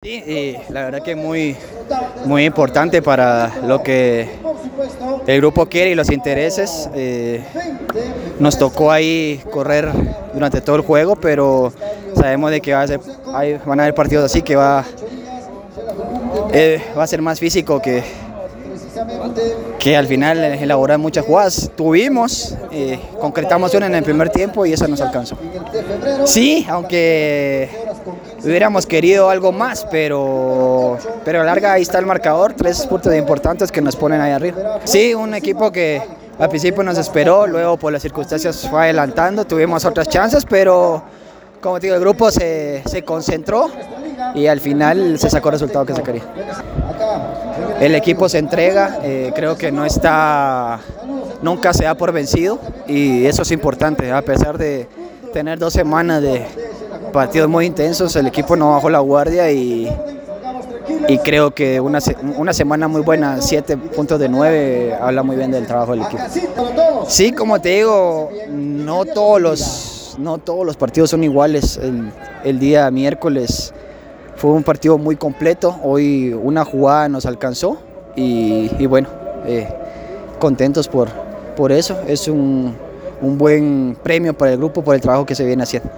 Sí, la verdad que muy, muy importante para lo que el grupo quiere y los intereses. Eh, nos tocó ahí correr durante todo el juego, pero sabemos de que va a ser, hay, van a haber partidos así que va, eh, va a ser más físico que, que al final elaborar muchas jugadas. Tuvimos, eh, concretamos una en el primer tiempo y esa nos alcanzó. Sí, aunque hubiéramos querido algo más, pero, pero larga ahí está el marcador, tres puntos importantes que nos ponen ahí arriba. Sí, un equipo que al principio nos esperó, luego por las circunstancias fue adelantando, tuvimos otras chances, pero como te digo, el grupo se, se concentró y al final se sacó el resultado que se quería. El equipo se entrega, eh, creo que no está, nunca se da por vencido y eso es importante, a pesar de tener dos semanas de partidos muy intensos, el equipo no bajó la guardia y, y creo que una, una semana muy buena, siete puntos de nueve, habla muy bien del trabajo del equipo. Sí, como te digo, no todos los, no todos los partidos son iguales. El, día miércoles fue un partido muy completo, hoy una jugada nos alcanzó y, y bueno, eh, contentos por, por eso. Es un, un buen premio para el grupo por el trabajo que se viene haciendo.